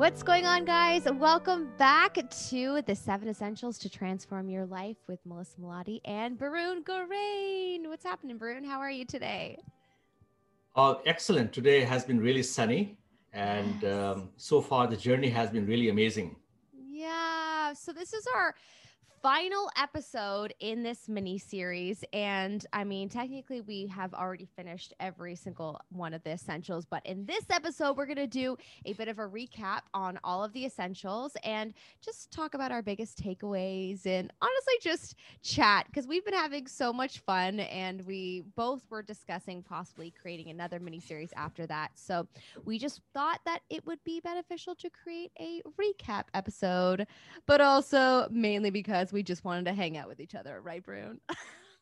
What's going on, guys? Welcome back to the seven essentials to transform your life with Melissa Melottey and Barun Gorain. What's happening, Barun? How are you today? Uh, excellent. Today has been really sunny, and Yes. um, so far the journey has been really amazing. Yeah. So this is our final episode in this mini series. And I mean, technically, we have already finished every single one of the essentials. But in this episode, we're going to do a bit of a recap on all of the essentials and just talk about our biggest takeaways and honestly just chat because we've been having so much fun. And we both were discussing possibly creating another mini series after that. So we just thought that it would be beneficial to create a recap episode but also mainly because we just wanted to hang out with each other, right, Barun?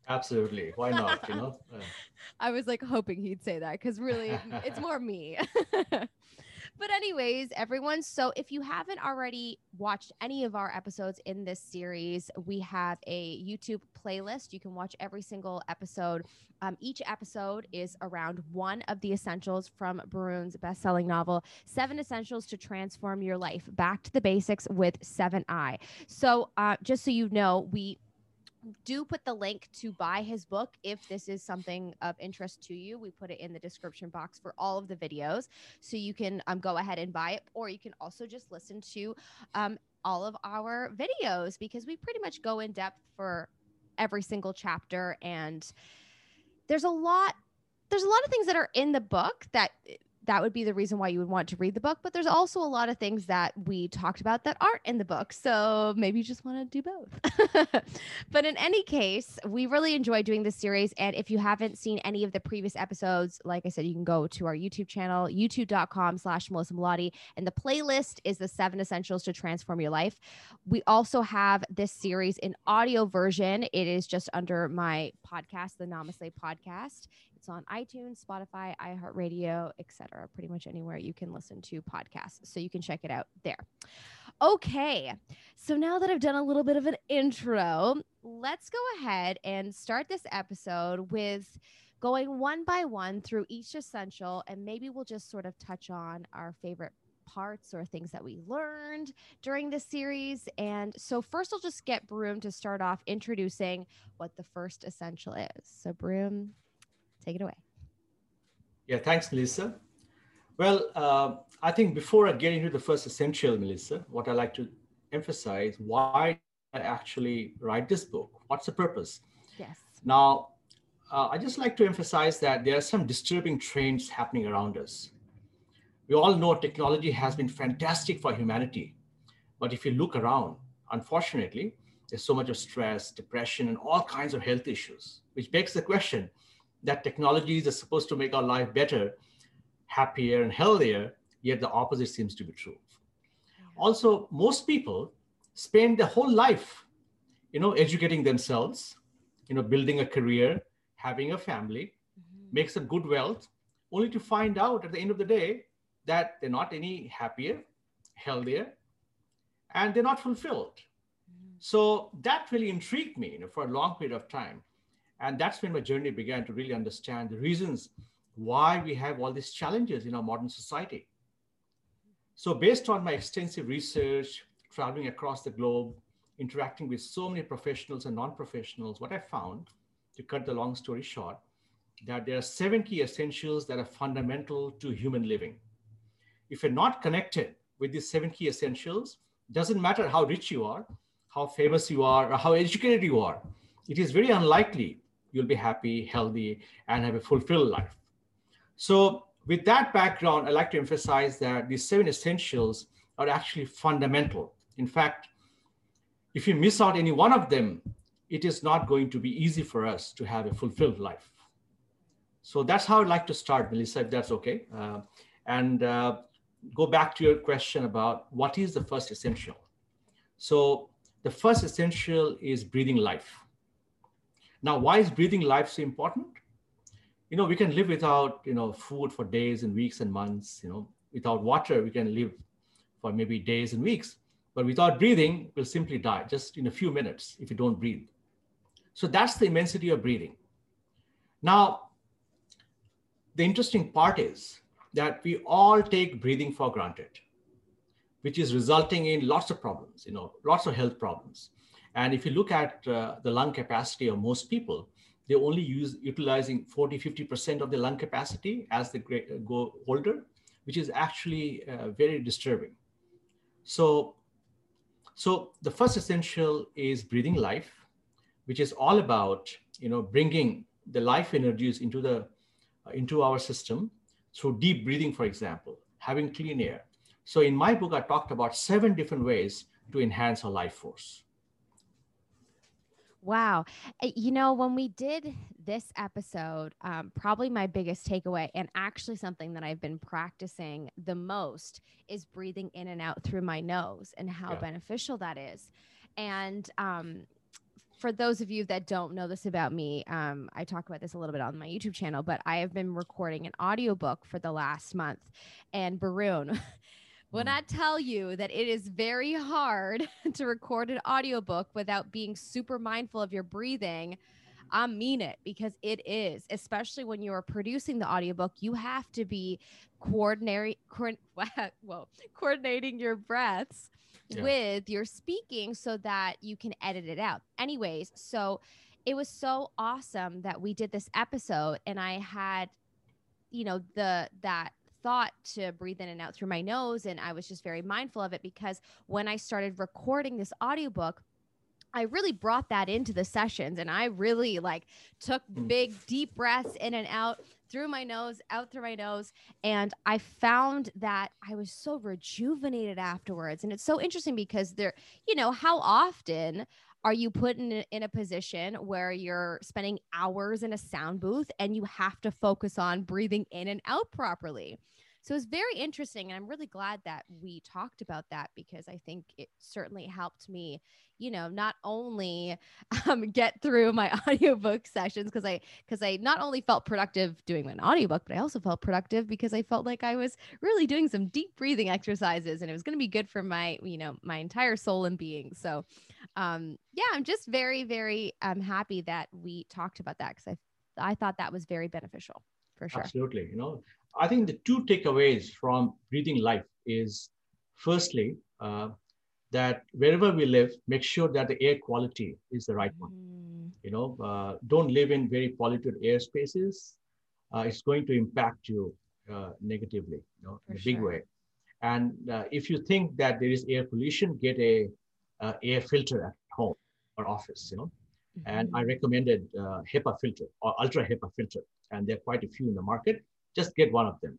Absolutely. Why not? You know. I was like hoping he'd say that because really it's more me. but, anyways, everyone, so if you haven't already watched any of our episodes in this series, we have a YouTube playlist. You can watch every single episode. Um, each episode is around one of the essentials from Barun's best selling novel, Seven Essentials to Transform Your Life Back to the Basics with Seven I. So, uh, just so you know, we do put the link to buy his book if this is something of interest to you. We put it in the description box for all of the videos. So you can um, go ahead and buy it, or you can also just listen to um, all of our videos because we pretty much go in depth for every single chapter. And there's a lot. There's a lot of things that are in the book that that would be the reason why you would want to read the book. But there's also a lot of things that we talked about that aren't in the book. So maybe you just want to do both. but in any case, we really enjoy doing this series. And if you haven't seen any of the previous episodes, like I said, you can go to our YouTube channel, youtube.com slash Melissa Melottey. And the playlist is the seven essentials to transform your life. We also have this series in audio version. It is just under my podcast, the NamaSLAY podcast. It's on iTunes, Spotify, iHeartRadio, etc. Pretty much anywhere you can listen to podcasts. So you can check it out there. Okay. So now that I've done a little bit of an intro, let's go ahead and start this episode with going one by one through each essential and maybe we'll just sort of touch on our favorite parts or things that we learned during this series. And so first I'll just get Barun to start off introducing what the first essential is. So Barun, take it away. yeah. Thanks, Melissa. Well, uh, I think before I get into the first essential, Melissa, what I like to emphasize why I actually write this book. What's the purpose? Yes. Now, uh, I just like to emphasize that there are some disturbing trends happening around us. We all know technology has been fantastic for humanity, but if you look around, unfortunately, there's so much of stress, depression, and all kinds of health issues, which begs the question that technologies are supposed to make our life better, happier, and healthier, yet the opposite seems to be true. Also, most people spend their whole life, you know, educating themselves, you know, building a career, having a family, Mhm. make some good wealth, only to find out at the end of the day that they're not any happier, healthier, and they're not fulfilled. Mhm. So that really intrigued me you know, for a long period of time. And that's when my journey began to really understand the reasons why we have all these challenges in our modern society. So, based on my extensive research, traveling across the globe, interacting with so many professionals and non professionals, what I found, to cut the long story short, that there are seven key essentials that are fundamental to human living. If you're not connected with these seven key essentials, doesn't matter how rich you are, how famous you are, or how educated you are, it is very unlikely you'll be happy, healthy, and have a fulfilled life. So, with that background, I'd like to emphasize that these seven essentials are actually fundamental. In fact, if you miss out any one of them, it is not going to be easy for us to have a fulfilled life. So that's how I'd like to start, Melissa, if that's okay. Uh, and uh, go back to your question about what is the first essential. So the first essential is breathing life. Now, why is breathing life so important? You know, we can live without, you know, food for days and weeks and months, you know, without water, we can live for maybe days and weeks. But without breathing, we'll simply die just in a few minutes if you don't breathe. So that's the immensity of breathing. Now, the interesting part is that we all take breathing for granted. which is resulting in lots of problems, you know, lots of health problems. And if you look at uh, the lung capacity of most people, they only use utilizing 40, 50% of the lung capacity as they go older, which is actually uh, very disturbing. So, so the first essential is breathing life, which is all about, you know, bringing the life energies into the, uh, into our system through deep breathing, for example, having clean air. So in my book, I talked about seven different ways to enhance our life force. Wow. Eh, you know, when we did this episode, um, probably my biggest takeaway, and actually something that I've been practicing the most, is breathing in and out through my nose and how yeah. beneficial that is. And um, for those of you that don't know this about me, um, I talk about this a little bit on my YouTube channel, but I have been recording an audiobook for the last month. And Barun, when mm. I tell you that it is very hard to record an audiobook without being super mindful of your breathing, I mean it because it is, especially when you're producing the audiobook, you have to be coordinating, well, coordinating your breaths yeah. with your speaking so that you can edit it out. Anyways, so it was so awesome that we did this episode and I had, you know, the, that thought to breathe in and out through my nose and I was just very mindful of it because when I started recording this audiobook I really brought that into the sessions and I really like took mm. big deep breaths in and out through my nose out through my nose and I found that I was so rejuvenated afterwards and it's so interesting because there you know how often are you put in a, in a position where you're spending hours in a sound booth and you have to focus on breathing in and out properly? So it's very interesting. And I'm really glad that we talked about that because I think it certainly helped me, you know, not only um, get through my audiobook sessions because I because I not only felt productive doing an audiobook, but I also felt productive because I felt like I was really doing some deep breathing exercises and it was going to be good for my, you know, my entire soul and being. So um yeah, I'm just very, very um happy that we talked about that because I I thought that was very beneficial for sure. Absolutely. You know, I think the two takeaways from breathing life is firstly, uh, that wherever we live, make sure that the air quality is the right one. Mm. You know, uh, don't live in very polluted air spaces. Uh, it's going to impact you uh, negatively, you know, For in a sure. big way. And uh, if you think that there is air pollution, get a uh, air filter at home or office. You know, mm-hmm. and I recommended HEPA filter or ultra HEPA filter, and there are quite a few in the market just get one of them.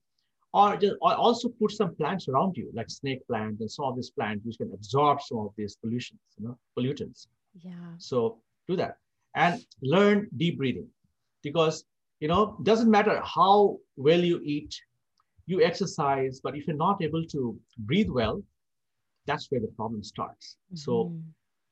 Or, just, or also put some plants around you, like snake plant and some of these plants which can absorb some of these pollutions, you know, pollutants. Yeah. So do that and learn deep breathing because you know doesn't matter how well you eat, you exercise, but if you're not able to breathe well, that's where the problem starts. Mm-hmm. So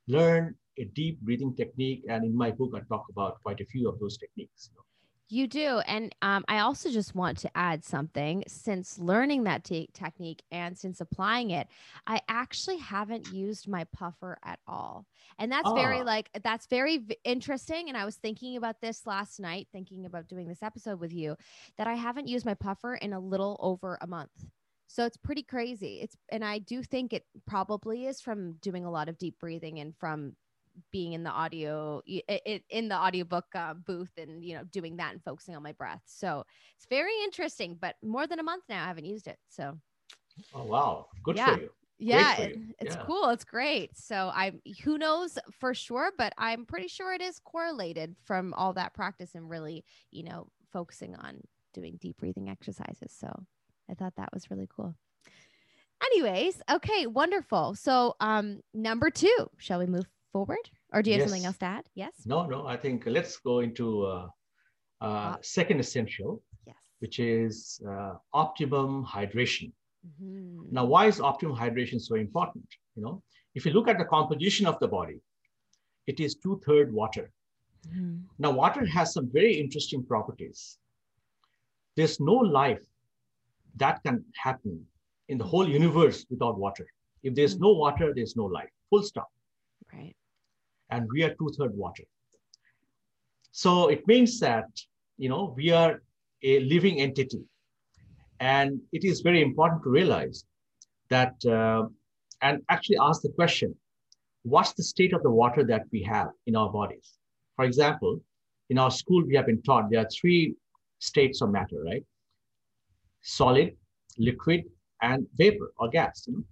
learn a deep breathing technique, and in my book I talk about quite a few of those techniques. You know. You do. And um, I also just want to add something. Since learning that te- technique and since applying it, I actually haven't used my puffer at all. And that's oh. very, like, that's very v- interesting. And I was thinking about this last night, thinking about doing this episode with you, that I haven't used my puffer in a little over a month. So it's pretty crazy. It's, and I do think it probably is from doing a lot of deep breathing and from being in the audio in the audiobook uh, booth and you know doing that and focusing on my breath. So it's very interesting but more than a month now i haven't used it so. Oh wow. Good yeah. for you yeah it, it's yeah. cool. It's great. So I'm who knows for sure but i'm pretty sure it is correlated from all that practice and really you know focusing on doing deep breathing exercises. So i thought that was really cool. Anyways okay wonderful. So um number two shall we move forward? Or do you have yes. something else to add? Yes. No, no. I think let's go into uh, uh, second essential, yes. which is uh, optimum hydration. Mm-hmm. Now, why is optimum hydration so important? You know, if you look at the composition of the body, it is two third water. Mm-hmm. Now, water has some very interesting properties. There's no life that can happen in the whole universe without water. If there's mm-hmm. no water, there's no life. Full stop. Right and we are two-third water. So it means that, you know, we are a living entity. And it is very important to realize that uh, and actually ask the question what's the state of the water that we have in our bodies? For example, in our school, we have been taught there are three states of matter, right? Solid, liquid, and vapor or gas. You know?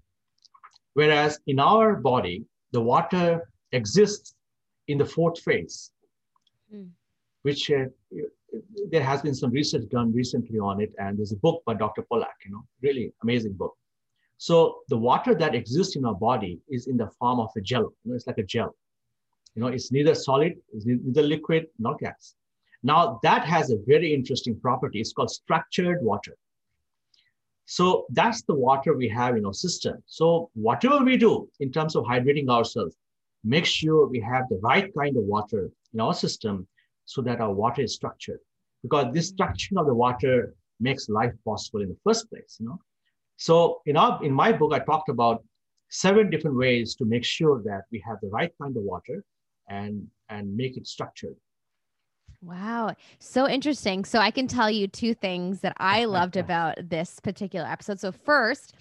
Whereas in our body, the water exists in the fourth phase, mm. which uh, there has been some research done recently on it, and there's a book by Dr. Pollack, you know, really amazing book. So the water that exists in our body is in the form of a gel. You know, it's like a gel. You know, it's neither solid, it's neither liquid nor gas. Now that has a very interesting property. It's called structured water. So that's the water we have in our system. So whatever we do in terms of hydrating ourselves, make sure we have the right kind of water in our system so that our water is structured. Because this structure of the water makes life possible in the first place, you know. So in our in my book, I talked about seven different ways to make sure that we have the right kind of water and and make it structured. Wow. So interesting. So I can tell you two things that I loved about this particular episode. So first,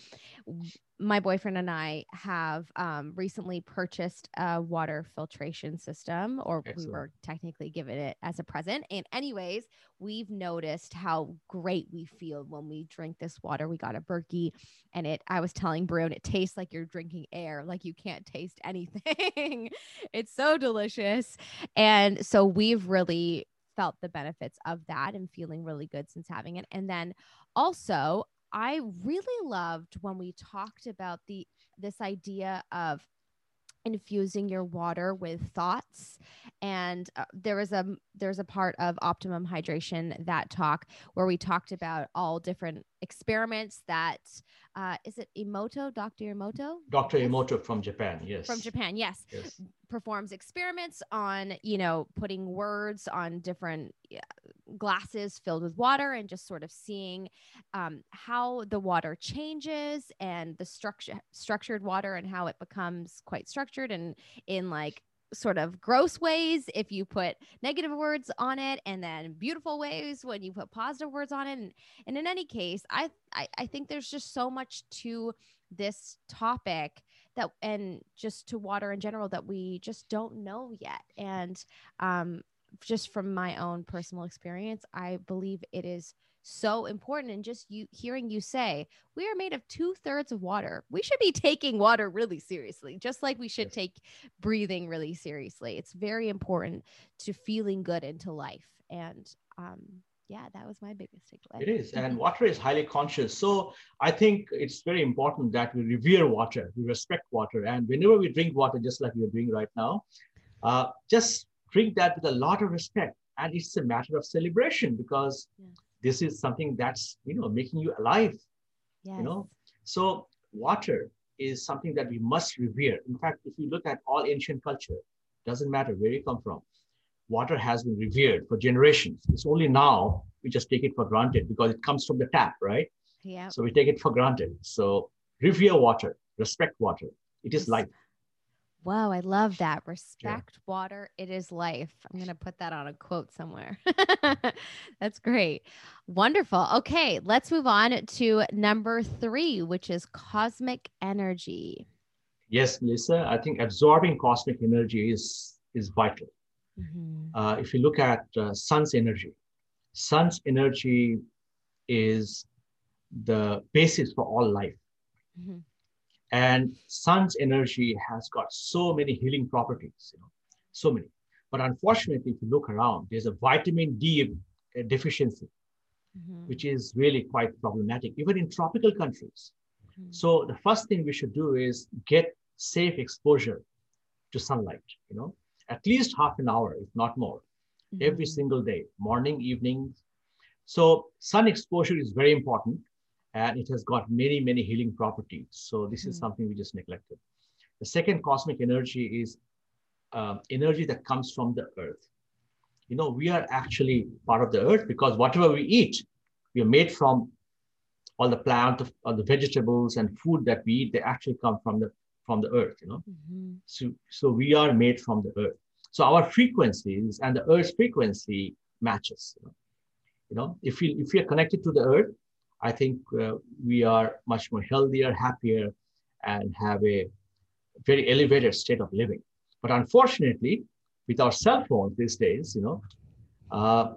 my boyfriend and I have um, recently purchased a water filtration system, or Excellent. we were technically given it as a present. And, anyways, we've noticed how great we feel when we drink this water. We got a Berkey, and it, I was telling Barun, it tastes like you're drinking air, like you can't taste anything. it's so delicious. And so we've really felt the benefits of that and feeling really good since having it. And then also, I really loved when we talked about the this idea of infusing your water with thoughts. And uh, there was a there's a part of optimum hydration that talk where we talked about all different experiments that uh, is it Emoto, Dr. Emoto? Dr. Emoto from Japan, yes. From Japan, yes. yes. Performs experiments on, you know, putting words on different glasses filled with water and just sort of seeing um, how the water changes and the structure structured water and how it becomes quite structured and in like sort of gross ways if you put negative words on it and then beautiful ways when you put positive words on it and, and in any case I, I i think there's just so much to this topic that and just to water in general that we just don't know yet and um just from my own personal experience i believe it is so important. And just you hearing you say, we are made of two thirds of water. We should be taking water really seriously, just like we should take breathing really seriously. It's very important to feeling good into life. And um, yeah, that was my biggest takeaway. It is. And water is highly conscious. So I think it's very important that we revere water, we respect water. And whenever we drink water, just like we're doing right now, uh, just drink that with a lot of respect. And it's a matter of celebration because yeah this is something that's you know making you alive yes. you know? So water is something that we must revere. In fact if you look at all ancient culture doesn't matter where you come from water has been revered for generations. It's only now we just take it for granted because it comes from the tap right? Yeah so we take it for granted. So revere water respect water. It is life Wow, I love that. Respect yeah. water, it is life. I'm going to put that on a quote somewhere. That's great. Wonderful. Okay, let's move on to number three, which is cosmic energy. Yes, Melissa, I think absorbing cosmic energy is, is vital. Mm-hmm. Uh, if you look at uh, sun's energy, sun's energy is the basis for all life. Mm-hmm. And sun's energy has got so many healing properties, you know, so many. But unfortunately, if you look around, there's a vitamin D deficiency, mm-hmm. which is really quite problematic, even in tropical countries. Mm-hmm. So the first thing we should do is get safe exposure to sunlight, you know, at least half an hour, if not more, mm-hmm. every single day, morning, evening. So sun exposure is very important and it has got many, many healing properties. So this mm-hmm. is hmm. something we just neglected. The second cosmic energy is uh, energy that comes from the earth. You know, we are actually part of the earth because whatever we eat, we are made from all the plant, all the vegetables and food that we eat. They actually come from the from the earth. You know, mm-hmm. so so we are made from the earth. So our frequencies and the earth's frequency matches. You know, you know if we if we are connected to the earth, I think uh, we are much more healthier, happier, and have a very elevated state of living. But unfortunately, with our cell phones these days, you know, uh,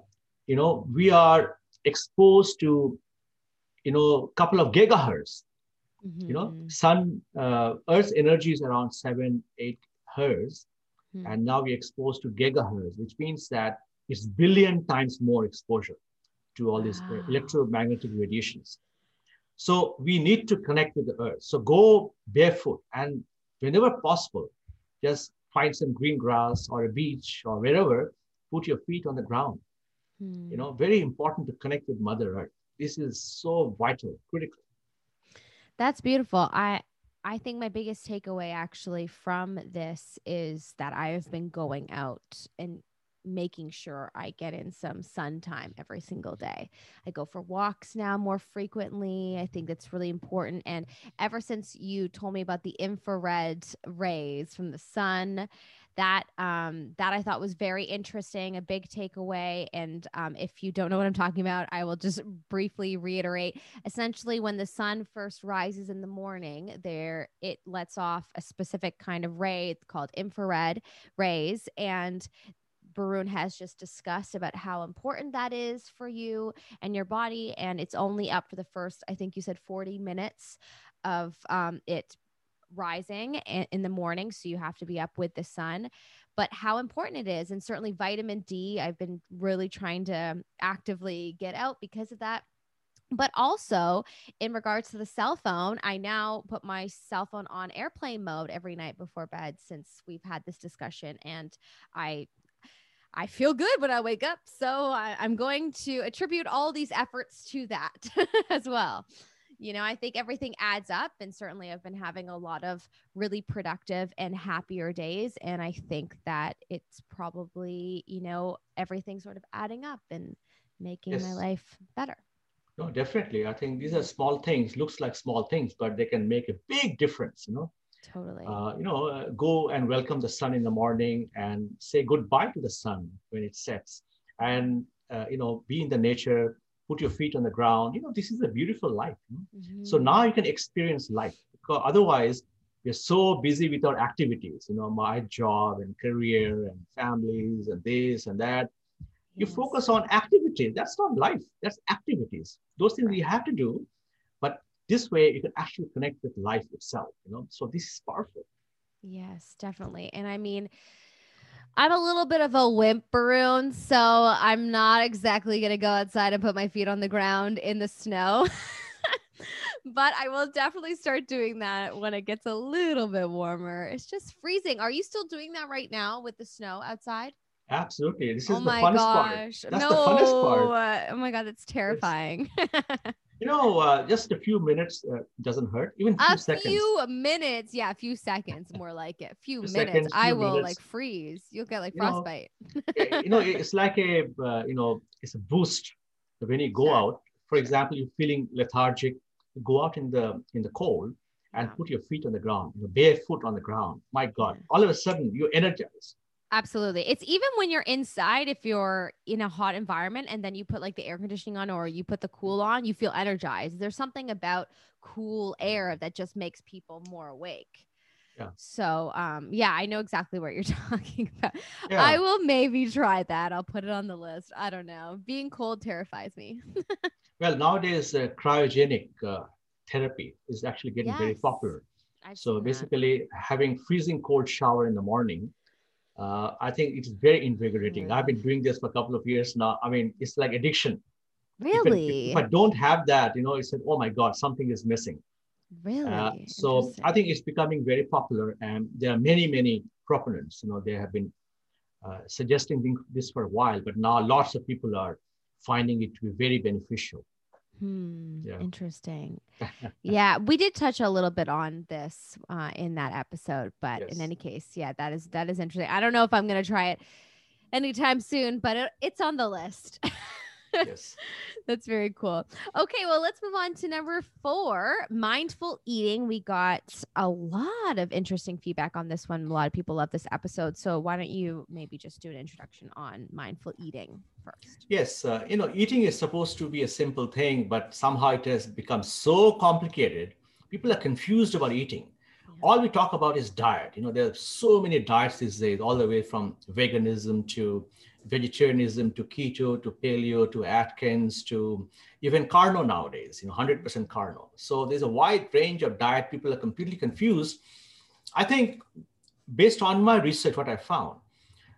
you know, we are exposed to, you know, a couple of gigahertz. Mm-hmm. You know, mm-hmm. sun, uh, Earth's energy is around seven, eight hertz, mm-hmm. and now we're exposed to gigahertz, which means that it's billion times more exposure to all these wow. electromagnetic radiations. So we need to connect with the earth. So go barefoot and whenever possible, just find some green grass or a beach or wherever, put your feet on the ground. Hmm. You know, very important to connect with Mother Earth. This is so vital, critical. That's beautiful. I I think my biggest takeaway actually from this is that I have been going out and making sure I get in some sun time every single day. I go for walks now more frequently. I think that's really important. And ever since you told me about the infrared rays from the sun, that um, that I thought was very interesting, a big takeaway. And um, if you don't know what I'm talking about, I will just briefly reiterate. Essentially, when the sun first rises in the morning, there it lets off a specific kind of ray called infrared rays, and Barun has just discussed about how important that is for you and your body. And it's only up for the first, I think you said 40 minutes of um, it rising in the morning. So you have to be up with the sun. But how important it is. And certainly vitamin D, I've been really trying to actively get out because of that but also in regards to the cell phone i now put my cell phone on airplane mode every night before bed since we've had this discussion and i I feel good when I wake up. So I, am going to attribute all these efforts to that as well. You know, I think everything adds up. And certainly I've been having a lot of really productive and happier days. And I think that it's probably, you know, everything sort of adding up and making yes. my life better. No, definitely. I think these are small things, looks like small things, but they can make a big difference, you know. Totally. Uh, you know, uh, go and welcome the sun in the morning and say goodbye to the sun when it sets. And, uh, you know, be in the nature, put your feet on the ground. You know, this is a beautiful life. Mm-hmm. So now you can experience life because otherwise we're so busy with our activities, you know, my job and career and families and this and that. You yes. focus on activities. That's not life. That's activities. Those things you have to do. This way you can actually connect with life itself you know so this is powerful yes definitely and i mean I'm a little bit of a wimp Barun, so I'm not exactly going to go outside and put my feet on the ground in the snow. but I will definitely start doing that when it gets a little bit warmer. It's just freezing. Are you still doing that right now with the snow outside? Absolutely. This is oh the funnest gosh. part. That's no. the funnest part. Oh my God, that's terrifying. You know, uh, just a few minutes uh, doesn't hurt. Even a few a seconds. few minutes, yeah, a few seconds, more like it. A few, few minutes, seconds, I will minutes. like freeze. You'll get like frostbite. You know, you know it's like a uh, you know, it's a boost when you go sure. out. For example, you're feeling lethargic. go out in the in the cold and put your feet on the ground, your bare foot on the ground. My God, all of a sudden you're energized. Absolutely. It's even when you're inside, if you're in a hot environment and then you put like the air conditioning on or you put the cool on, you feel energized. There's something about cool air that just makes people more awake. Yeah. So, um, yeah, I know exactly what you're talking about. Yeah. I will maybe try that. I'll put it on the list. I don't know. Being cold terrifies me. well, nowadays, uh, cryogenic uh, therapy is actually getting yes. very popular. I've so basically, that. having freezing cold shower in the morning uh, I think it's very invigorating. I've been doing this for a couple of years now. I mean, it's like addiction. Really? If, if I don't have that, you know, it's like, oh my God, something is missing. Really? Uh, so I think it's becoming very popular, and there are many, many proponents. You know, they have been uh, suggesting this for a while, but now lots of people are finding it to be very beneficial. Hmm, yeah. Interesting. yeah, we did touch a little bit on this uh, in that episode, but yes. in any case, yeah, that is that is interesting. I don't know if I'm gonna try it anytime soon, but it, it's on the list. yes. That's very cool. Okay, well, let's move on to number four mindful eating. We got a lot of interesting feedback on this one. A lot of people love this episode. So, why don't you maybe just do an introduction on mindful eating first? Yes. Uh, you know, eating is supposed to be a simple thing, but somehow it has become so complicated. People are confused about eating. all we talk about is diet. You know, there are so many diets these days, all the way from veganism to vegetarianism to keto to paleo to Atkins to even carno nowadays, you know, 100% carno. So there's a wide range of diet. People are completely confused. I think based on my research, what I found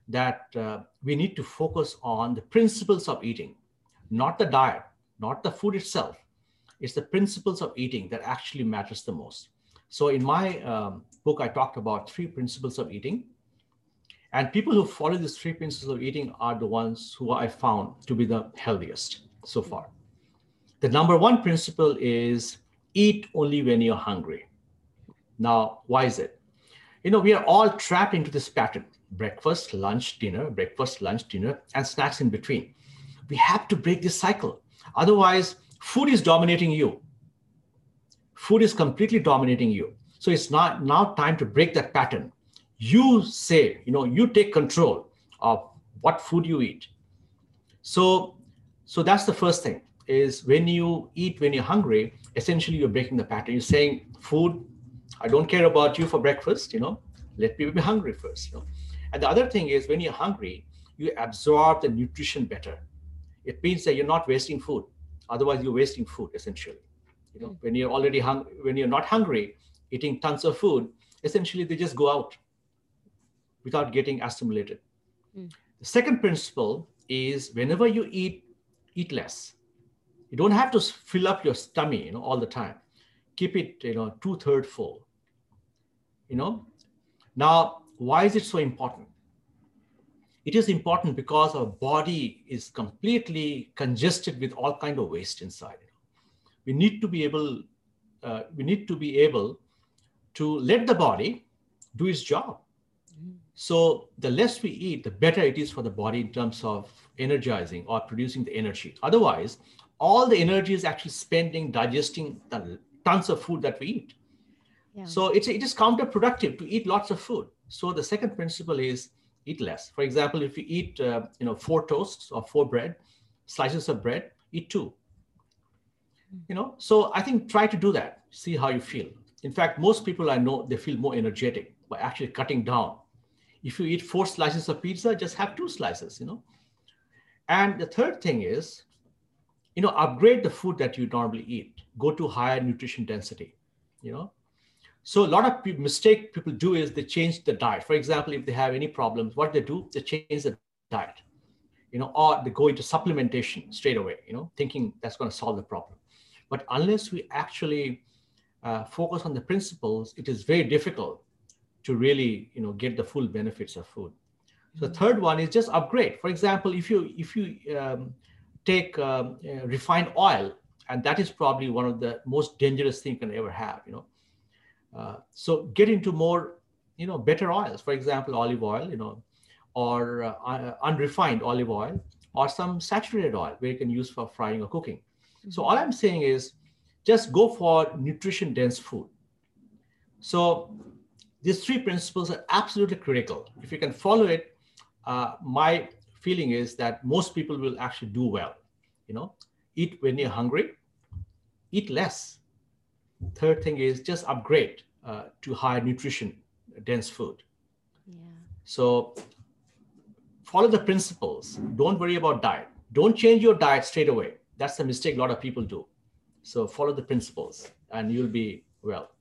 that uh, we need to focus on the principles of eating, not the diet, not the food itself. It's the principles of eating that actually matters the most. So in my um, book, I talked about three principles of eating. And people who follow these three principles of eating are the ones who I found to be the healthiest so far. The number one principle is eat only when you're hungry. Now, why is it? You know, we are all trapped into this pattern breakfast, lunch, dinner, breakfast, lunch, dinner, and snacks in between. We have to break this cycle. Otherwise, food is dominating you. Food is completely dominating you. So it's not now time to break that pattern. You say, you know, you take control of what food you eat. So, so that's the first thing is when you eat when you're hungry, essentially you're breaking the pattern. You're saying, food, I don't care about you for breakfast, you know, let me be hungry first. You know? And the other thing is when you're hungry, you absorb the nutrition better. It means that you're not wasting food. Otherwise, you're wasting food essentially. You know, mm. when you're already hungry, when you're not hungry, eating tons of food, essentially they just go out without getting assimilated. Mm. The second principle is whenever you eat, eat less. You don't have to fill up your tummy, you know, all the time. Keep it, you know, two third full. You know, now why is it so important? It is important because our body is completely congested with all kind of waste inside. We need to be able, uh, we need to be able to let the body do its job. So the less we eat, the better it is for the body in terms of energizing or producing the energy. Otherwise, all the energy is actually spending digesting the tons of food that we eat. Yeah. So it's, it is counterproductive to eat lots of food. So the second principle is eat less. For example, if you eat uh, you know four toasts or four bread slices of bread, eat two. You know, so I think try to do that. See how you feel. In fact, most people I know they feel more energetic by actually cutting down. If you eat four slices of pizza, just have two slices. You know, and the third thing is, you know, upgrade the food that you normally eat. Go to higher nutrition density. You know, so a lot of people, mistake people do is they change the diet. For example, if they have any problems, what they do, they change the diet, you know, or they go into supplementation straight away, you know, thinking that's going to solve the problem. But unless we actually uh, focus on the principles, it is very difficult to really, you know, get the full benefits of food. So the third one is just upgrade. For example, if you if you um, take um, uh, refined oil, and that is probably one of the most dangerous thing you can ever have, you know uh, so get into more, you know, better oils. For example, olive oil, you know, or uh, unrefined olive oil, or some saturated oil where you can use for frying or cooking. Mm-hmm. So all I'm saying is, just go for nutrition dense food. So these three principles are absolutely critical. If you can follow it, uh, my feeling is that most people will actually do well. You know, eat when you're hungry, eat less Third thing is just upgrade uh, to higher nutrition dense food. Yeah. So follow the principles. Don't worry about diet. Don't change your diet straight away. That's the mistake a lot of people do. So follow the principles and you'll be well.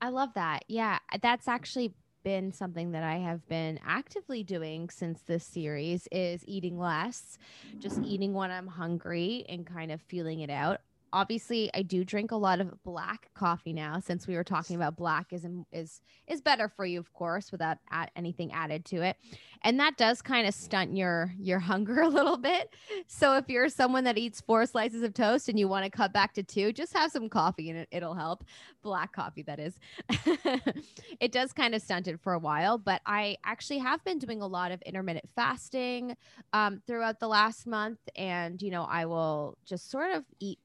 I love that. Yeah, that's actually been something that I have been actively doing since this series is eating less, just eating when I'm hungry and kind of feeling it out obviously I do drink a lot of black coffee now since we were talking about black is is is better for you of course without add anything added to it. And that does kind of stunt your your hunger a little bit. So if you're someone that eats four slices of toast and you want to cut back to two, just have some coffee and it, it'll help. Black coffee that is. it does kind of stunt it for a while, but I actually have been doing a lot of intermittent fasting um, throughout the last month and you know, I will just sort of eat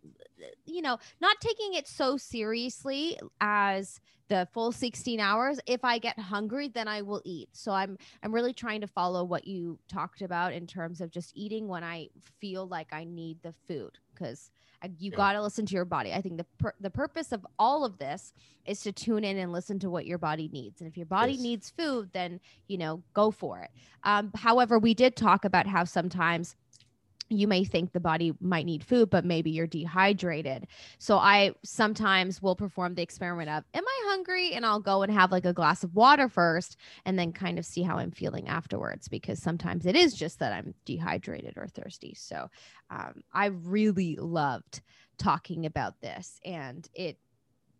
you know, not taking it so seriously as the full 16 hours if i get hungry then i will eat so i'm i'm really trying to follow what you talked about in terms of just eating when i feel like i need the food because you Yeah. got to listen to your body. I think the pur- the purpose of all of this is to tune in and listen to what your body needs. And if your body Yes. needs food, then you know go for it. Um, however, we did talk about how sometimes you may think the body might need food, but maybe you're dehydrated. So I sometimes will perform the experiment of, am I hungry? And I'll go and have like a glass of water first and then kind of see how I'm feeling afterwards because sometimes it is just that I'm dehydrated or thirsty. So um, I really loved talking about this. And it,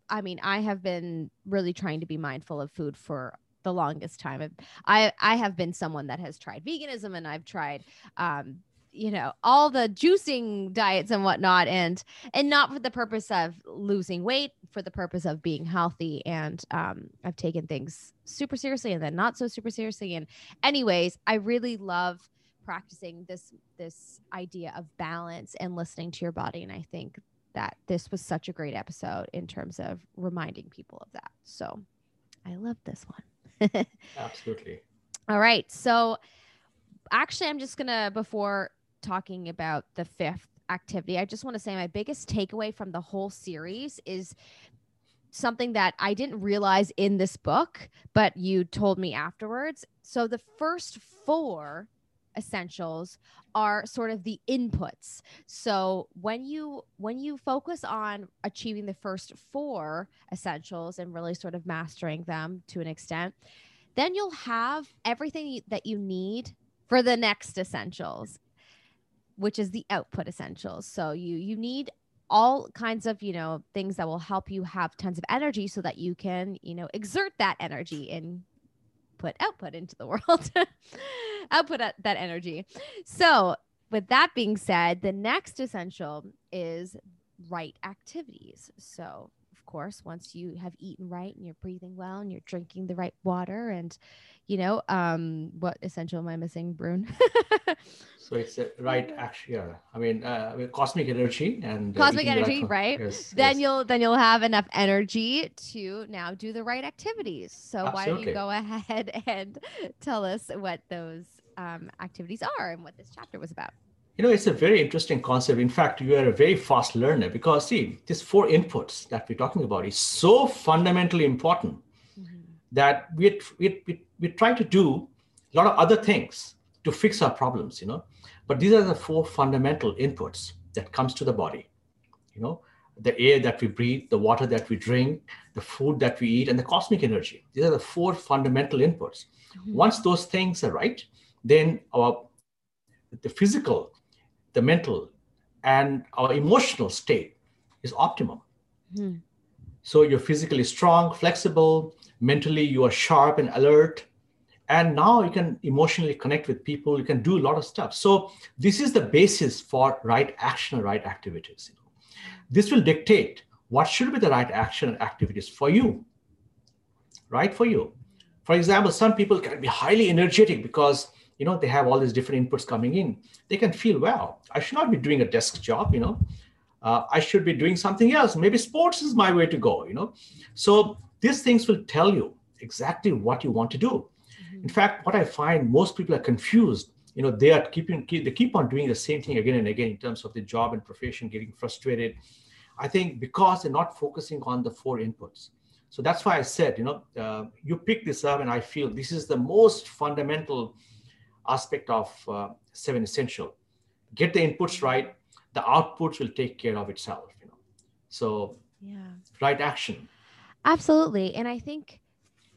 I mean, I have been really trying to be mindful of food for the longest time. I I have been someone that has tried veganism and I've tried um you know all the juicing diets and whatnot and and not for the purpose of losing weight for the purpose of being healthy and um i've taken things super seriously and then not so super seriously and anyways i really love practicing this this idea of balance and listening to your body and i think that this was such a great episode in terms of reminding people of that so i love this one Absolutely. all right. So actually, I'm just going to, before talking about the fifth activity, I just want to say my biggest takeaway from the whole series is something that I didn't realize in this book, but you told me afterwards. So the first four essentials are sort of the inputs. So when you when you focus on achieving the first four essentials and really sort of mastering them to an extent, then you'll have everything that you need for the next essentials which is the output essentials so you you need all kinds of you know things that will help you have tons of energy so that you can you know exert that energy and put output into the world. Output at- that energy. So with that being said the next essential is right activities. So of course once you have eaten right and you're breathing well and you're drinking the right water and you know um what essential am i missing Barun So it's a right action. Yeah. I mean, uh, cosmic energy and uh, Cosmic energy, food. right? Yes. then yes. you'll then you'll have enough energy to now do the right activities so why don't you go ahead and tell us what those um, activities are and what this chapter was about You know, it's a very interesting concept. In fact, you are a very fast learner because see, these four inputs that we're talking about is so fundamentally important mm-hmm. that we, we, we, we try to do a lot of other things to fix our problems, you know. But these are the four fundamental inputs that comes to the body, you know, the air that we breathe, the water that we drink, the food that we eat, and the cosmic energy. These are the four fundamental inputs. Mm-hmm. Once those things are right, then our the physical, the mental, and our emotional state is optimum. Mhm. So you're physically strong, flexible, mentally you are sharp and alert. And now you can emotionally connect with people, you can do a lot of stuff. So this is the basis for right action, right activities. This will dictate what should be the right action and activities for you. Right for you. For example, some people can be highly energetic because you know they have all these different inputs coming in. They can feel, well, I should not be doing a desk job, you know. Uh, I should be doing something else. Maybe sports is my way to go, you know. So these things will tell you exactly what you want to do. In fact, what I find most people are confused. You know, they are keeping keep, they keep on doing the same thing again and again in terms of the job and profession, getting frustrated. I think because they're not focusing on the four inputs. So that's why I said, you know, uh, you pick this up, and I feel this is the most fundamental aspect of uh, seven essential. Get the inputs right, the outputs will take care of itself. You know, so yeah right action. Absolutely. And I think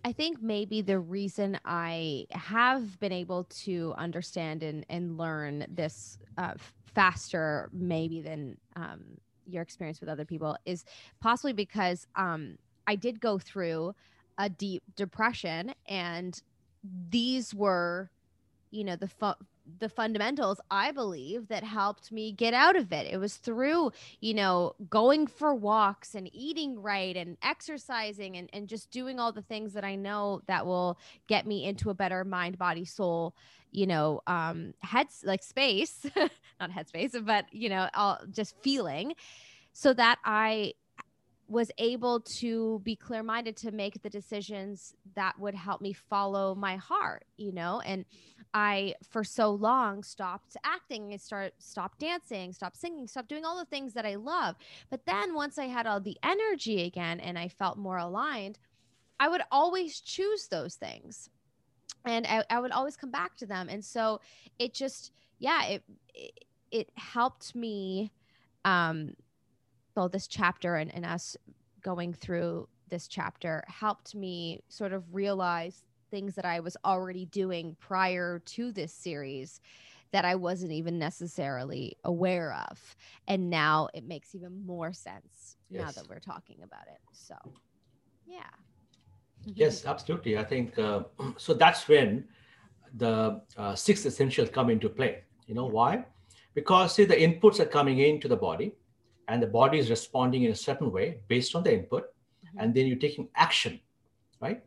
I think maybe the reason I have been able to understand and, and learn this uh, faster, maybe than um, your experience with other people, is possibly because um, I did go through a deep depression, and these were, you know, the fu- the fundamentals I believe that helped me get out of it. It was through you know, going for walks and eating right and exercising and, and just doing all the things that I know that will get me into a better mind, body, soul, you know, um, heads like space, not headspace, but, you know, all just feeling so that I was able to be clear minded to make the decisions that would help me follow my heart, you know, and I for so long stopped acting and start stopped dancing, stopped singing, stopped doing all the things that I love. But then once I had all the energy again and I felt more aligned, I would always choose those things. And I, I would always come back to them. And so it just, yeah, it it, it helped me um well, this chapter and, and us going through this chapter helped me sort of realize things that I was already doing prior to this series that I wasn't even necessarily aware of. And now it makes even more sense yes. now that we're talking about it. So, yeah. yes, absolutely. I think uh, so. That's when the uh, six essentials come into play. You know why? Because see, the inputs are coming into the body, and the body is responding in a certain way based on the input, mm-hmm. and then you're taking action, right?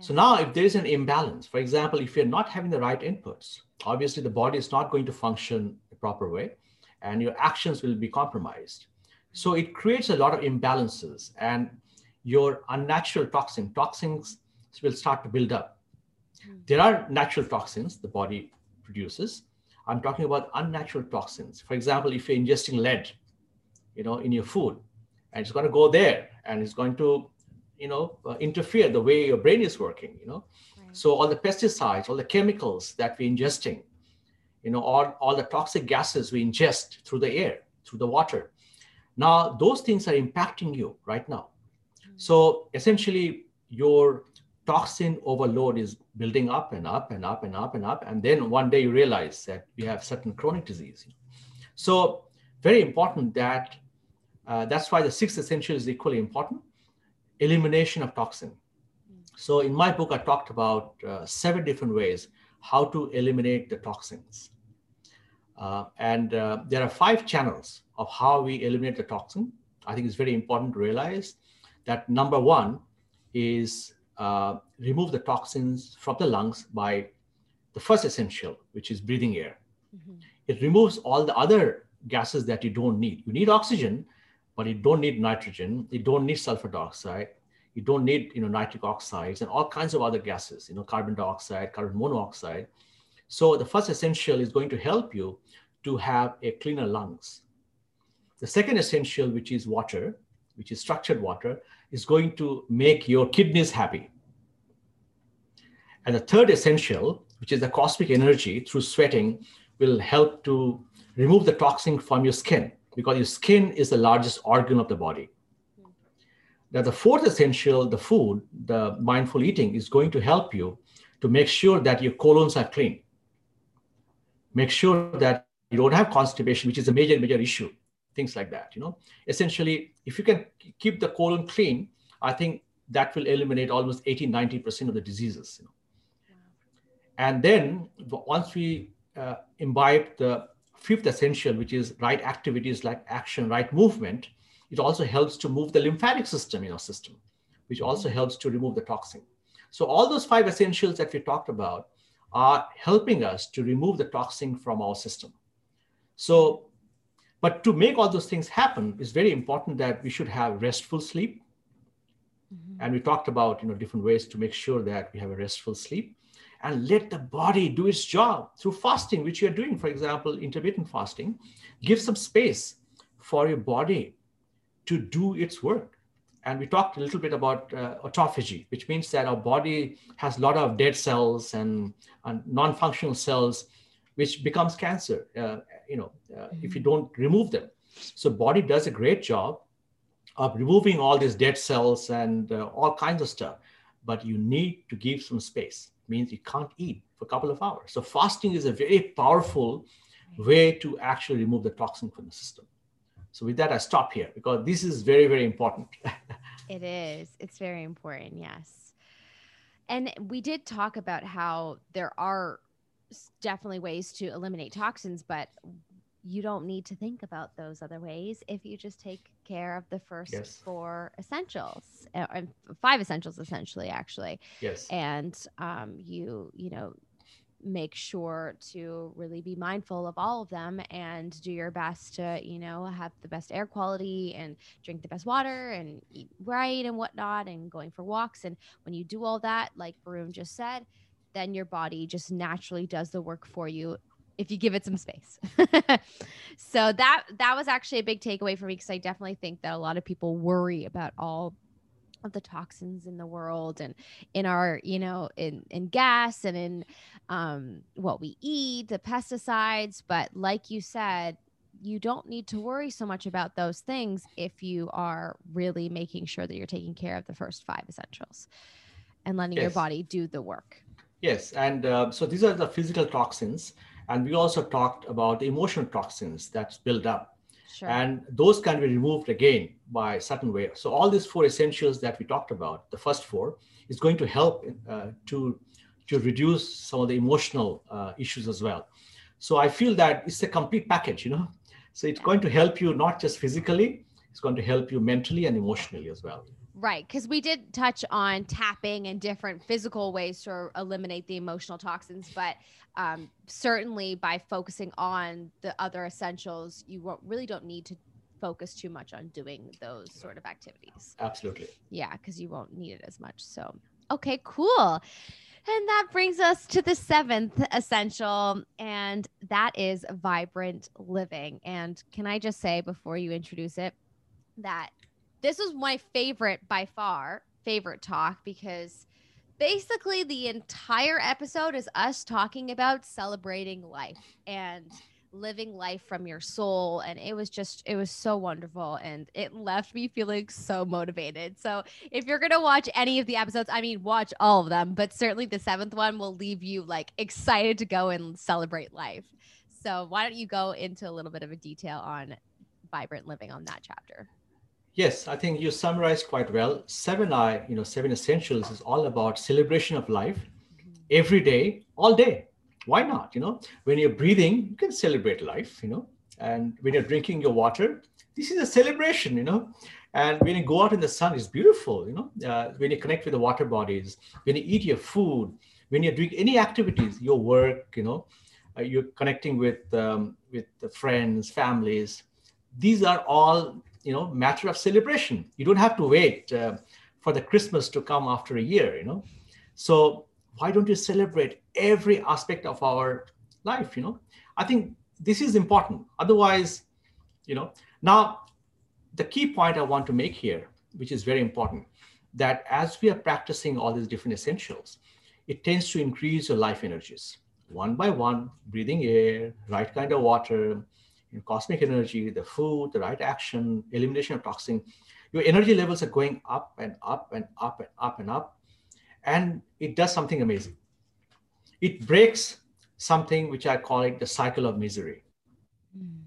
So now if there is an imbalance, for example, if you're not having the right inputs, obviously the body is not going to function the proper way and your actions will be compromised. So it creates a lot of imbalances and your unnatural toxin, toxins will start to build up. Mm. There are natural toxins the body produces. I'm talking about unnatural toxins. For example, if you're ingesting lead, you know, in your food, and it's going to go there and it's going to you know uh, interfere the way your brain is working you know? Right. so all the pesticides all the chemicals that we're ingesting you know all, all the toxic gases we ingest through the air through the water. Now those things are impacting you right now. Mm-hmm. so essentially your toxin overload is building up and up and up and up and up and then one day you realize that you have certain chronic disease. So very important that uh, that's why the sixth essential is equally important elimination of toxin. So in my book, I talked about uh, seven different ways how to eliminate the toxins. Uh, and uh, there are five channels of how we eliminate the toxin. I think it's very important to realize that number one is uh, remove the toxins from the lungs by the first essential, which is breathing air. Mm-hmm. It removes all the other gases that you don't need. You need oxygen, but you don't need nitrogen, you don't need sulfur dioxide, you don't need you know nitric oxides and all kinds of other gases, you know carbon dioxide, carbon monoxide. So the first essential is going to help you to have a cleaner lungs. The second essential, which is water, which is structured water, is going to make your kidneys happy. And the third essential, which is the cosmic energy through sweating, will help to remove the toxin from your skin because your skin is the largest organ of the body. Now, the fourth essential, the food, the mindful eating, is going to help you to make sure that your colons are clean. Make sure that you don't have constipation, which is a major, major issue. Things like that. You know, essentially, if you can keep the colon clean, I think that will eliminate almost 80, 90% of the diseases. You know? And then once we uh, imbibe the fifth essential, which is right activities like action, right movement, it also helps to move the lymphatic system in our system, which also helps to remove the toxin. So all those five essentials that we talked about are helping us to remove the toxin from our system. So, but to make all those things happen, it's very important that we should have restful sleep. Mm-hmm. And we talked about you know different ways to make sure that we have a restful sleep and let the body do its job through fasting, which you're doing, for example, intermittent fasting. Give some space for your body to do its work. And we talked a little bit about uh, autophagy, which means that our body has a lot of dead cells and, and non-functional cells, which becomes cancer, uh, you know, uh, mm-hmm. if you don't remove them. So body does a great job of removing all these dead cells and uh, all kinds of stuff, but you need to give some space means you can't eat for a couple of hours. So fasting is a very powerful way to actually remove the toxin from the system. So with that, I stop here because this is very, very important. it is. It's very important. Yes. And we did talk about how there are definitely ways to eliminate toxins, but you don't need to think about those other ways if you just take care of the first yes. four essentials uh, and five essentials essentially actually. Yes. And um, you you know make sure to really be mindful of all of them and do your best to you know have the best air quality and drink the best water and eat right and whatnot and going for walks. And when you do all that like Barun just said then your body just naturally does the work for you if you give it some space. so that that was actually a big takeaway for me because I definitely think that a lot of people worry about all of the toxins in the world and in our you know in in gas and in um, what we eat the pesticides but like you said you don't need to worry so much about those things if you are really making sure that you're taking care of the first five essentials and letting yes. your body do the work yes and uh, so these are the physical toxins and we also talked about the emotional toxins that's built up Sure. And those can be removed again by certain way. So all these four essentials that we talked about, the first four, is going to help uh, to to reduce some of the emotional uh, issues as well. So I feel that it's a complete package, you know. So it's going to help you not just physically, it's going to help you mentally and emotionally as well. Right, because we did touch on tapping and different physical ways to eliminate the emotional toxins, but um, certainly by focusing on the other essentials, you really don't need to focus too much on doing those sort of activities. Absolutely. Yeah, because you won't need it as much. So, okay, cool. And that brings us to the seventh essential, and that is vibrant living. And can I just say before you introduce it that this was my favorite by far favorite talk because basically the entire episode is us talking about celebrating life and living life from your soul. And it was just it was so wonderful and it left me feeling so motivated. So if you're gonna watch any of the episodes i mean watch all of them but certainly the seventh one will leave you like excited to go and celebrate life. So why don't you go into a little bit of a detail on vibrant living on that chapter Yes, I think you summarized quite well. Seven I, you know, seven essentials is all about celebration of life every day, all day. Why not? You know, when you're breathing, you can celebrate life, you know, and when you're drinking your water, this is a celebration, you know. And when you go out in the sun, it's beautiful, you know. Uh, when you connect with the water bodies, when you eat your food, when you're doing any activities, your work, you know, uh, you're connecting with um, with the friends, families. These are all you know matter of celebration. You don't have to wait uh, for the christmas to come after a year you know. So why don't you celebrate every aspect of our life you know? I think this is important. Otherwise you know now the key point i want to make here which is very important that as we are practicing all these different essentials it tends to increase your life energies. One by one breathing air right kind of water cosmic energy, the food, the right action, elimination of toxin, your energy levels are going up and up and up and up and up. And it does something amazing. It breaks something which I call it the cycle of misery. Mm.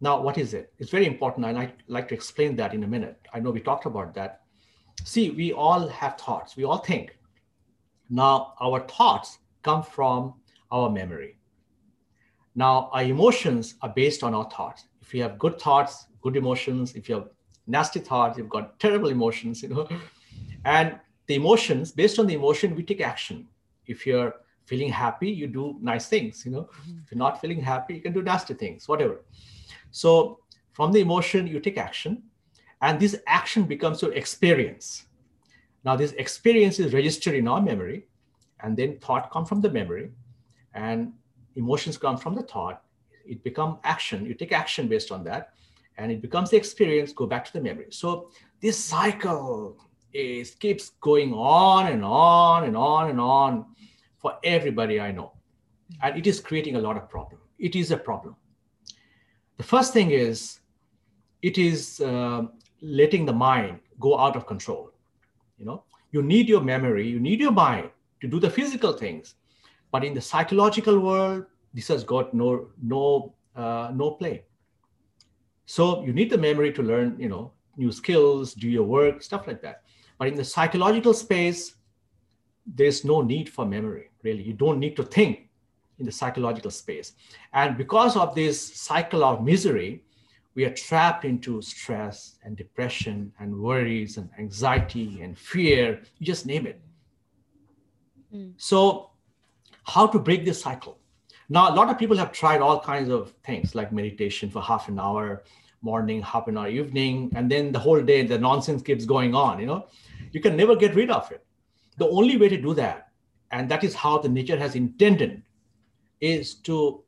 Now, what is it? It's very important. And I'd like to explain that in a minute. I know we talked about that. See, we all have thoughts, we all think. Now, our thoughts come from our memory. Now, our emotions are based on our thoughts. If you have good thoughts, good emotions, if you have nasty thoughts, you've got terrible emotions, you know. And the emotions, based on the emotion, we take action. If you're feeling happy, you do nice things, you know. Mm-hmm. If you're not feeling happy, you can do nasty things, whatever. So from the emotion, you take action, and this action becomes your experience. Now, this experience is registered in our memory, and then thought come from the memory, and emotions come from the thought it become action you take action based on that and it becomes the experience go back to the memory. So this cycle is keeps going on and on and on and on for everybody i know. And it is creating a lot of problem. It is a problem. The first thing is it is uh, letting the mind go out of control. You know you need your memory you need your mind to do the physical things but in the psychological world, this has got no no uh, no play. So you need the memory to learn, you know, new skills, do your work, stuff like that. But in the psychological space, there's no need for memory, really. You don't need to think in the psychological space. And because of this cycle of misery, we are trapped into stress and depression and worries and anxiety and fear, you just name it. Mm. So how to break this cycle. Now, a lot of people have tried all kinds of things like meditation for half an hour, morning, half an hour, evening, and then the whole day the nonsense keeps going on. You know, you can never get rid of it. The only way to do that, and that is how the nature has intended, is to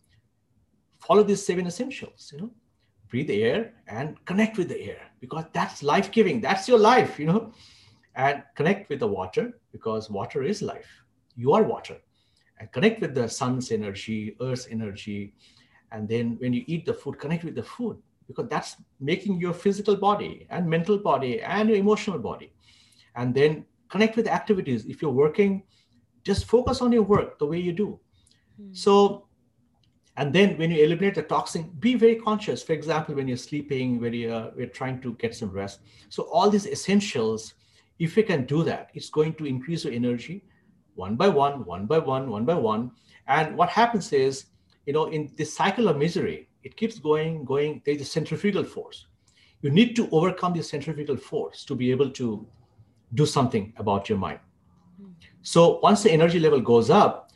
follow these seven essentials. You know, breathe air and connect with the air because that's life giving. That's your life. You know, and connect with the water because water is life. You are water and connect with the sun's energy, earth's energy. And then when you eat the food, connect with the food because that's making your physical body and mental body and your emotional body. And then connect with activities. If you're working, just focus on your work the way you do. Mm-hmm. So, and then when you eliminate the toxin, be very conscious. For example, when you're sleeping, when you're, you're trying to get some rest. So, all these essentials, if you can do that, it's going to increase your energy one by one, one by one, one by one. And what happens is, you know, in this cycle of misery, it keeps going, going. There's a centrifugal force. You need to overcome the centrifugal force to be able to do something about your mind. So once the energy level goes up,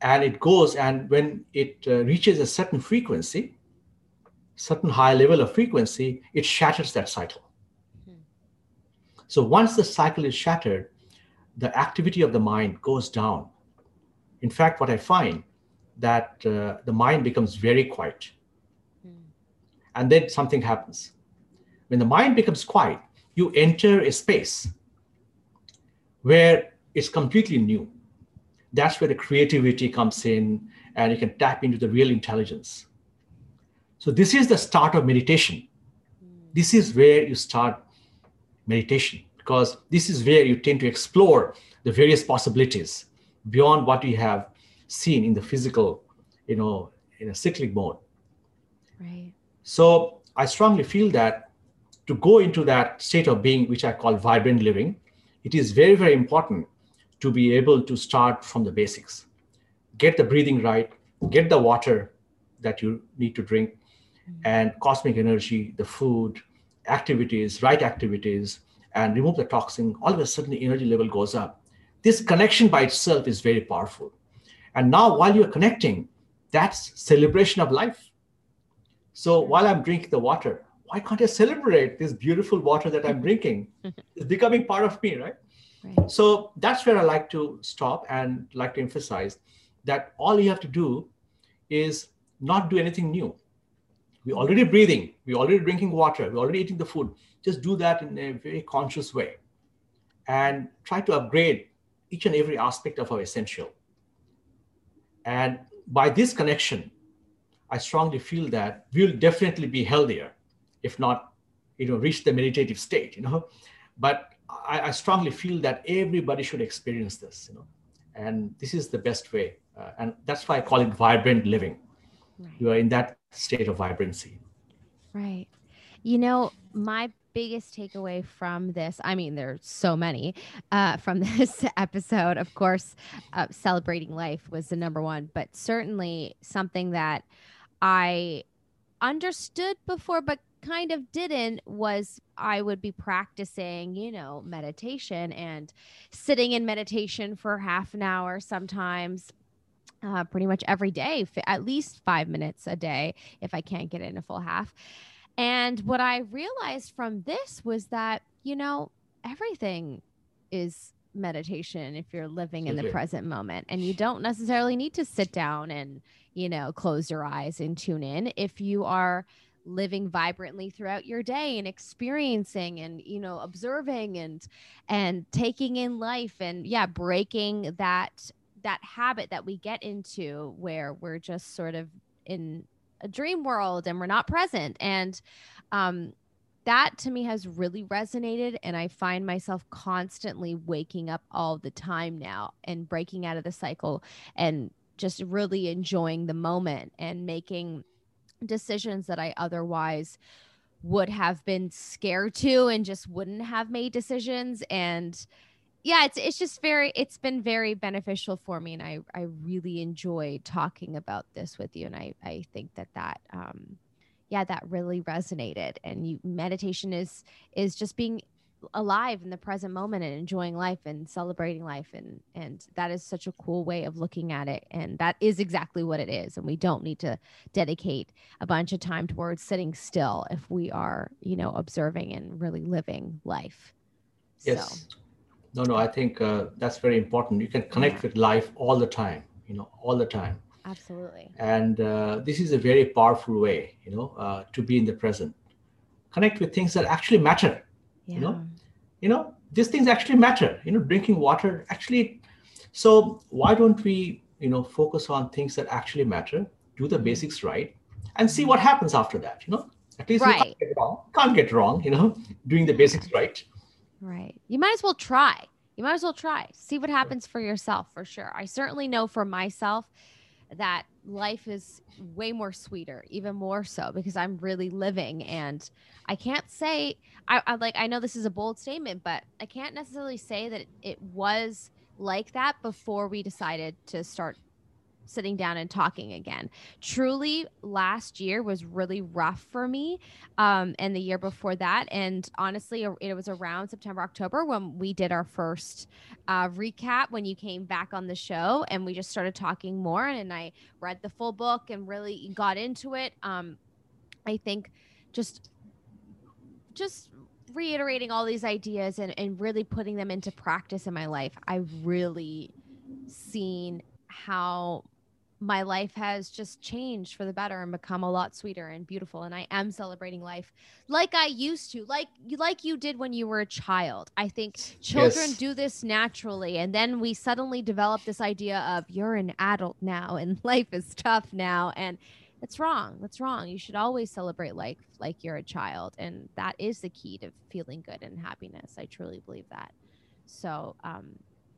and it goes, and when it uh, reaches a certain frequency, certain high level of frequency, it shatters that cycle. So once the cycle is shattered, the activity of the mind goes down. In fact, what I find that uh, the mind becomes very quiet. Mm. And then something happens. When the mind becomes quiet, you enter a space where it's completely new. That's where the creativity comes in and you can tap into the real intelligence. So, this is the start of meditation. Mm. This is where you start meditation because this is where you tend to explore the various possibilities beyond what you have seen in the physical, you know, in a cyclic mode. Right. So I strongly feel that to go into that state of being, which I call vibrant living, it is very, very important to be able to start from the basics. Get the breathing right, get the water that you need to drink, mm-hmm. and cosmic energy, the food, activities, right activities, and remove the toxin, all of a sudden the energy level goes up. This connection by itself is very powerful. And now, while you're connecting, that's celebration of life. So while I'm drinking the water, why can't I celebrate this beautiful water that I'm drinking? it's becoming part of me, right? right? So that's where I like to stop and like to emphasize that all you have to do is not do anything new. We're already breathing, we're already drinking water, we're already eating the food just do that in a very conscious way and try to upgrade each and every aspect of our essential. And by this connection, I strongly feel that we'll definitely be healthier, if not, you know, reach the meditative state, you know. But I, I strongly feel that everybody should experience this, you know, and this is the best way. Uh, and that's why I call it vibrant living. Right. You are in that state of vibrancy. Right. You know, my biggest takeaway from this i mean there's so many uh, from this episode of course uh, celebrating life was the number one but certainly something that i understood before but kind of didn't was I would be practicing, you know, meditation and sitting in meditation for half an hour sometimes. Uh, pretty much every day, at least five minutes a day, if I can't get in a full half. And what I realized from this was that, you know, everything is meditation if you're living in the present moment. And you don't necessarily need to sit down and, you know, close your eyes and tune in. If you are living vibrantly throughout your day and experiencing and you know observing and and taking in life and yeah breaking that that habit that we get into where we're just sort of in a dream world and we're not present. And um, that to me has really resonated. And I find myself constantly waking up all the time now and breaking out of the cycle and just really enjoying the moment and making decisions that I otherwise would have been scared to and just wouldn't have made decisions and yeah, it's it's just very it's been very beneficial for me, and I I really enjoy talking about this with you, and I I think that that um yeah that really resonated, and you meditation is is just being alive in the present moment and enjoying life and celebrating life and and that is such a cool way of looking at it and that is exactly what it is and we don't need to dedicate a bunch of time towards sitting still if we are you know observing and really living life yes so. No no i think uh, that's very important you can connect yeah. with life all the time you know all the time absolutely and uh, this is a very powerful way you know uh, to be in the present connect with things that actually matter yeah. you know you know these things actually matter you know drinking water actually so why don't we you know focus on things that actually matter do the mm-hmm. basics right and see what happens after that you know at least right. can't get wrong can't get wrong you know doing the basics right right. You might as well try. You might as well try. See what happens for yourself for sure. I certainly know for myself that life is way more sweeter, even more so because I'm really living. And I can't say, I, I like, I know this is a bold statement, but I can't necessarily say that it was like that before we decided to start sitting down and talking again. Truly, last year was really rough for me, um, and the year before that. And honestly, it was around September, October when we did our first uh, recap when you came back on the show, and we just started talking more. And, I read the full book and really got into it. Um, I think just just reiterating all these ideas and, and really putting them into practice in my life, I've really seen how my life has just changed for the better and become a lot sweeter and beautiful and I am celebrating life like I used to like like you did when you were a child. I think children yes. do this naturally and then we suddenly develop this idea of you're an adult now and life is tough now and it's wrong. That's wrong. You should always celebrate life like you're a child and that is the key to feeling good and happiness. I truly believe that. So, um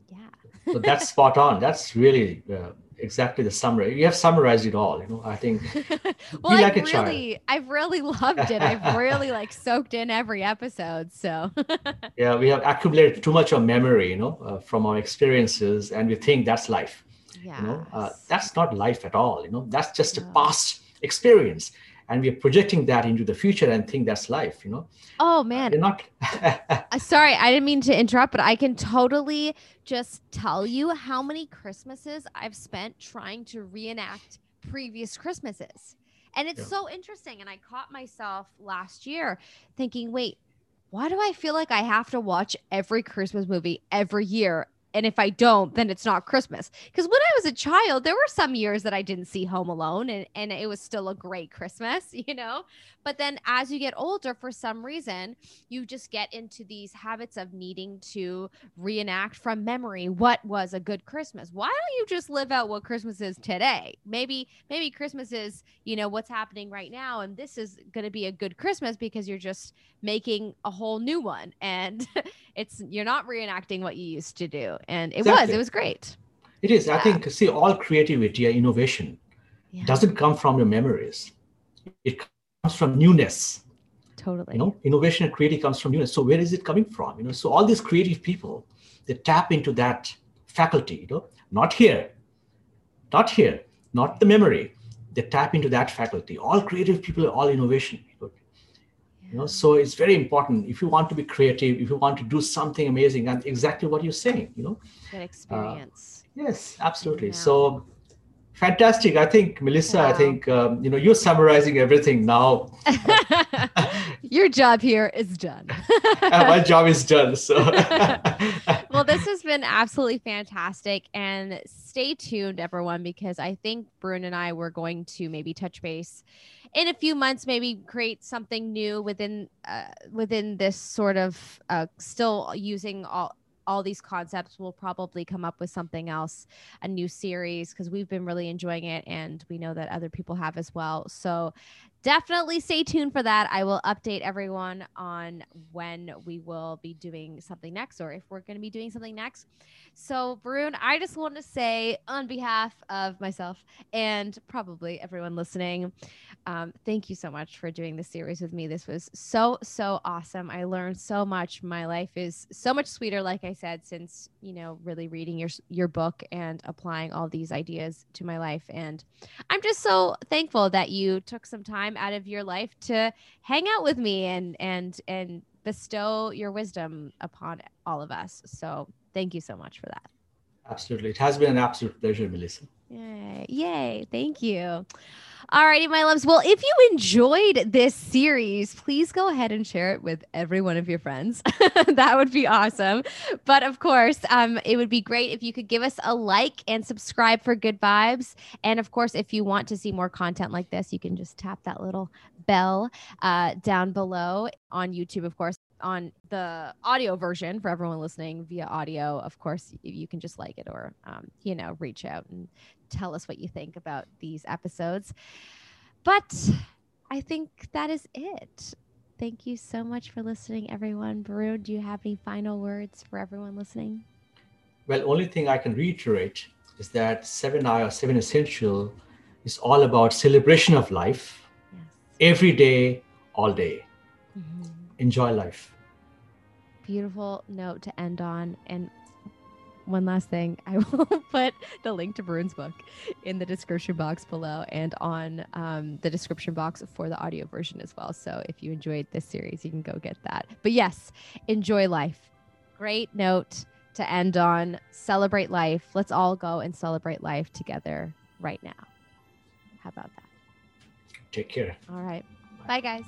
yeah. so that's spot on. That's really uh, exactly the summary. You have summarized it all. You know, I think. well, I've like really, I've really loved it. I've really like soaked in every episode. So. yeah, we have accumulated too much of memory, you know, uh, from our experiences, and we think that's life. Yeah. You know, uh, that's not life at all. You know, that's just no. a past experience and we're projecting that into the future and think that's life you know? Oh man. you're not uh, sorry i didn't mean to interrupt but i can totally just tell you how many christmases i've spent trying to reenact previous christmases. And it's yeah. so interesting and i caught myself last year thinking wait why do I feel like I have to watch every Christmas movie every year and if I don't, then it's not Christmas. Because when I was a child, there were some years that I didn't see Home Alone and, and it was still a great Christmas, you know? But then as you get older, for some reason, you just get into these habits of needing to reenact from memory what was a good Christmas. Why don't you just live out what Christmas is today? Maybe, maybe Christmas is, you know, what's happening right now. And this is going to be a good Christmas because you're just making a whole new one. And it's, you're not reenacting what you used to do. And it exactly. was, it was great. It is. Yeah. I think, see, all creativity, and innovation yeah. doesn't come from your memories. It comes from newness. Totally. You know, innovation and creativity comes from newness. So where is it coming from? You know, so all these creative people, they tap into that faculty, you know, not here, not here, not the memory. They tap into that faculty. All creative people are all innovation. You know, so it's very important if you want to be creative, if you want to do something amazing, and exactly what you're saying, you know. That experience. Uh, yes, absolutely. Yeah. So fantastic i think melissa wow. i think um, you know you're summarizing everything now your job here is done my job is done so well this has been absolutely fantastic and stay tuned everyone because i think Barun and i were going to maybe touch base in a few months maybe create something new within uh, within this sort of uh, still using all all these concepts we'll probably come up with something else a new series because we've been really enjoying it and we know that other people have as well. So definitely stay tuned for that i will update everyone on when we will be doing something next or if we're going to be doing something next so, Barun, I just want to say on behalf of myself and probably everyone listening, um, thank you so much for doing this series with me. This was so, so awesome. I learned so much. My life is so much sweeter, like I said, since, you know, really reading your, your book and applying all these ideas to my life. And I'm just so thankful that you took some time out of your life to hang out with me and, and, and, bestow your wisdom upon all of us. So thank you so much for that. Absolutely. It has been an absolute pleasure, Melissa. Yay. Yay. Thank you. All righty, my loves. Well, if you enjoyed this series, please go ahead and share it with every one of your friends. that would be awesome. But of course, um, it would be great if you could give us a like and subscribe for good vibes. And of course, if you want to see more content like this, you can just tap that little bell uh, down below on YouTube, of course on the audio version for everyone listening via audio of course you can just like it or um, you know reach out and tell us what you think about these episodes. But i think that is it. Thank you so much for listening everyone. Barun, do you have any final words for everyone listening? Well only thing i can reiterate is that 7i or 7 essential is all about celebration of life yes. every day all day. Mm-hmm enjoy life. Beautiful note to end on. And one last thing, I will put the link to Barun's book in the description box below and on um, the description box for the audio version as well. So if you enjoyed this series, you can go get that. But yes, enjoy life. Great note to end on. Celebrate life. Let's all go and celebrate life together right now. How about that? Take care. All right. Bye, Bye guys.